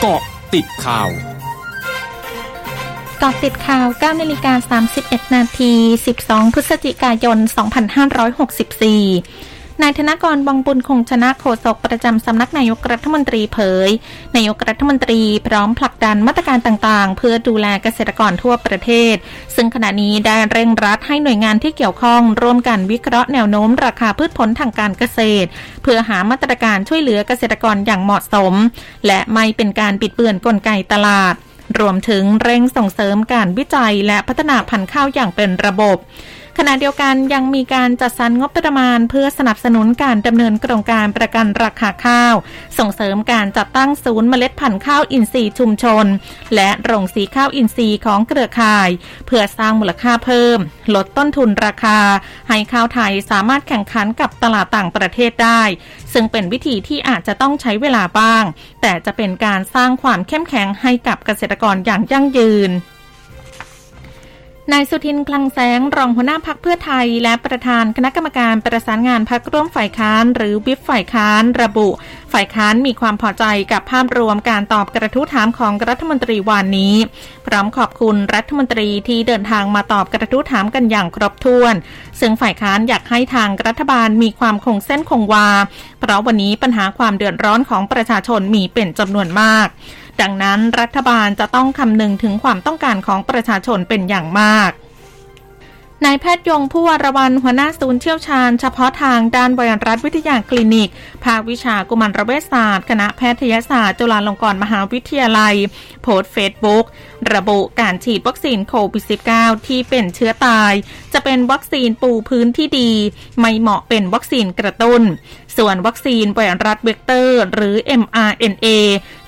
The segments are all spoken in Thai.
เกาะติดข่าวกาะติดข่าว 9นาฬิกา31 นาที 12 พฤศจิกายน 2564 นายธนกรบองบุญคงชนะโฆษกประจำสำนักนายกรัฐมนตรีเผย นายกรัฐมนตรีพร้อมผลักดันมาตรการต่างๆ เพื่อดูแลเกษตรกรทั่วประเทศ ซึ่งขณะนี้ได้เร่งรัดให้หน่วยงานที่เกี่ยวข้อง ร่วมกันวิเคราะห์แนวโน้มราคาพืชผลทางการเกษตร เพื่อหามาตรการช่วยเหลือเกษตรกรอย่างเหมาะสม และไม่เป็นการปิดเบือนกลไกตลาดรวมถึงเร่งส่งเสริมการวิจัยและพัฒนาพันธุ์ข้าวอย่างเป็นระบบ ขณะเดียวกันยังมีการจัดสรรงบประมาณ เพื่อสนับสนุนการดำเนินโครงการประกันราคาข้าว ส่งเสริมการจัดตั้งศูนย์เมล็ดพันธุ์ข้าวอินทรีย์ชุมชน และโรงสีข้าวอินทรีย์ของเครือข่าย เพื่อสร้างมูลค่าเพิ่ม ลดต้นทุนราคา ให้ข้าวไทยสามารถแข่งขันกับตลาดต่างประเทศได้ ซึ่งเป็นวิธีที่อาจจะต้องใช้เวลาบ้าง แต่จะเป็นการสร้างความเข้มแข็งให้กับเกษตรกรอย่างยั่งยืน นายสุทินคลังแสงรองหัวหน้าพักเพื่อไทย และประธานคณะกรรมการประสานงานพักร่วมฝ่ายค้าน หรือวิบฝ่ายค้านระบุ ฝ่ายค้านมีความพอใจกับภาพรวมการตอบกระทู้ถามของรัฐมนตรีวานนี้ พร้อมขอบคุณรัฐมนตรีที่เดินทางมาตอบกระทู้ถามกันอย่างครบถ้วน ซึ่งฝ่ายค้านอยากให้ทางรัฐบาลมีความคงเส้นคงวา เพราะวันนี้ปัญหาความเดือดร้อนของประชาชนมีเป็นจำนวนมาก ดังนั้นรัฐบาลจะต้องคำนึงถึงความต้องการของประชาชนเป็นอย่างมาก นายแพทย์ยงผู้วรวันหัวหน้าศูนย์เชี่ยวชาญเฉพาะทางด้านไวรัสวิทยาคลินิก ภาควิชากุมารเวชศาสตร์ คณะแพทยศาสตร์จุฬาลงกรณ์มหาวิทยาลัย โพสต์เฟซบุ๊กระบุการฉีดวัคซีนโควิด -19 ที่เป็นเชื้อตาย จะเป็นวัคซีนปูพื้นที่ดี ไม่เหมาะเป็นวัคซีนกระตุ้น ส่วนวัคซีนไวรัสเวกเตอร์ หรือ mRNA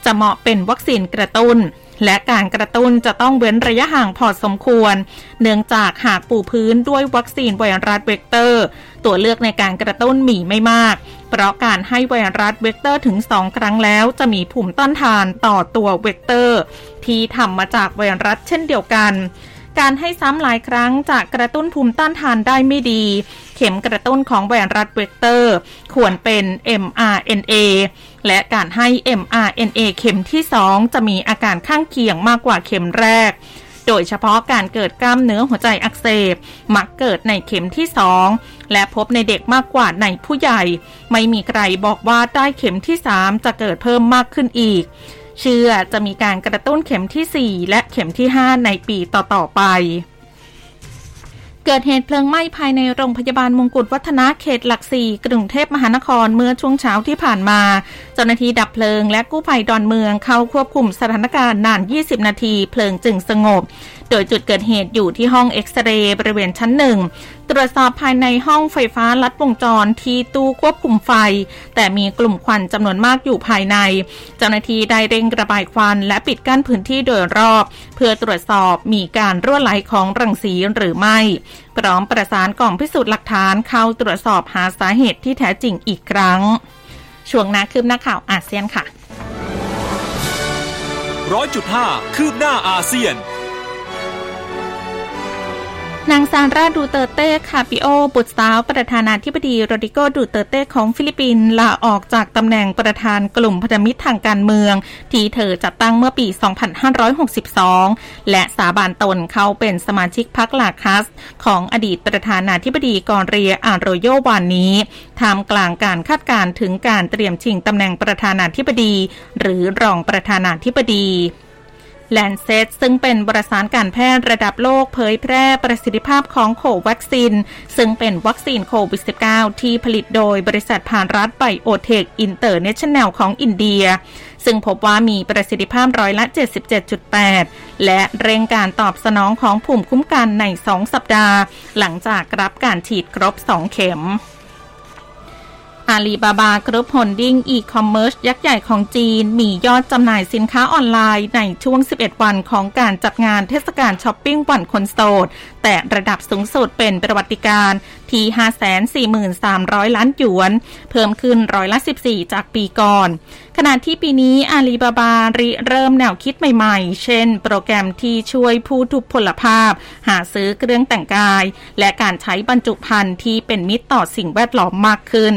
จะเหมาะเป็นวัคซีนกระตุ้น และการกระตุ้นจะต้องเว้นระยะห่างพอสมควร เนื่องจากหากปูพื้นด้วยวัคซีนไวรัสเวกเตอร์ ตัวเลือกในการกระตุ้นมีไม่มาก เพราะการให้ไวรัสเวกเตอร์ถึง 2 ครั้งแล้วจะมีภูมิต้านทานต่อตัวเวกเตอร์ ที่ทำมาจากไวรัสเช่นเดียวกัน การให้ซ้ำหลายครั้งจะกระตุ้นภูมิต้านทานได้ไม่ดี เข็มกระตุ้นของไวรัสเวกเตอร์ ควรเป็น mRNA และการให้ mRNA เข็มที่ 2 จะมีอาการข้างเคียงมากกว่าเข็มแรก โดยเฉพาะการเกิดกล้ามเนื้อหัวใจอักเสบ มักเกิดในเข็มที่ 2 และพบในเด็กมากกว่าในผู้ใหญ่ ไม่มีใครบอกว่าได้เข็มที่ 3 จะเกิดเพิ่มมากขึ้นอีก เชื่อจะมีการกระตุ้นเข็มที่ 4 และเข็มที่ 5 ในปีต่อ ๆ ไป เกิดเหตุเพลิงไหม้ภายในโรงพยาบาลมงกุฎวัฒนาเขตหลักสี่กรุงเทพมหานครเมื่อช่วงเช้าที่ผ่านมา เจ้าหน้าที่ดับเพลิงและกู้ภัยดอนเมืองเข้าควบคุมสถานการณ์นาน 20 นาที เพลิงจึงสงบ โดยจุดเกิดเหตุอยู่ที่ห้องเอ็กซเรย์บริเวณชั้นหนึ่งตรวจสอบภายในห้องไฟฟ้าลัดวงจรที่ตู้ควบคุมไฟ แต่มีกลุ่มควันจำนวนมากอยู่ภายใน เจ้าหน้าที่ได้เร่งระบายควันและปิดกั้นพื้นที่โดยรอบ เพื่อตรวจสอบมีการรั่วไหลของรังสีหรือไม่ พร้อมประสานกล่องพิสูจน์หลักฐานเข้าตรวจสอบหาสาเหตุที่แท้จริงอีกครั้ง ช่วงนาคืบหน้าข่าวอาเซียนค่ะร้อยจุดห้าคืบหน้าอาเซียน นางซาราดูเตอร์เตคาร์ปิโอ บุตรสาวประธานาธิบดีโรดริโกดูเตอร์เตของฟิลิปปินส์ลาออกจากตำแหน่งประธานกลุ่มพันธมิตรทางการเมือง ที่เธอจัดตั้งเมื่อปี 2562 และสาบานตนเข้าเป็นสมาชิกพรรคลาคัส ของอดีตประธานาธิบดีกลอเรียอาร์โรโยวานนี้ท่ามกลางการคาดการถึงการเตรียมชิงตำแหน่งประธานาธิบดี หรือรองประธานาธิบดี แลนเซตซึ่งเป็นบริษัทการแพทย์ระดับโลกเผยแพร่ประสิทธิภาพของโควัคซีนซึ่งเป็นวัคซีนโควิด -19 ที่ผลิตโดยบริษัทภารัตไบโอเทคอินเตอร์เนชั่นแนลของอินเดีย ซึ่งพบว่ามีประสิทธิภาพร้อยละ 77.8 และเร่งการตอบสนองของภูมิคุ้มกันใน 2 สัปดาห์ หลังจากรับการฉีดครบ 2 เข็ม อาลีบาบากรุ๊ปโฮลดิ้งอีคอมเมิร์ซยักษ์ใหญ่ของจีน มียอดจำหน่ายสินค้าออนไลน์ในช่วง 11 วันของการจัดงานเทศกาลช้อปปิ้งวันคนโสด แตะระดับสูงสุดเป็นประวัติการณ์ที่ 543,000 ล้านหยวน เพิ่มขึ้นร้อยละ 14 จากปีก่อน ขณะที่ปีนี้อาลีบาบาริเริ่มแนวคิดใหม่ๆ เช่น โปรแกรมที่ช่วยผู้ทุพพลภาพ หาซื้อเครื่องแต่งกาย และการใช้บรรจุภัณฑ์ที่เป็นมิตรต่อสิ่งแวดล้อมมากขึ้น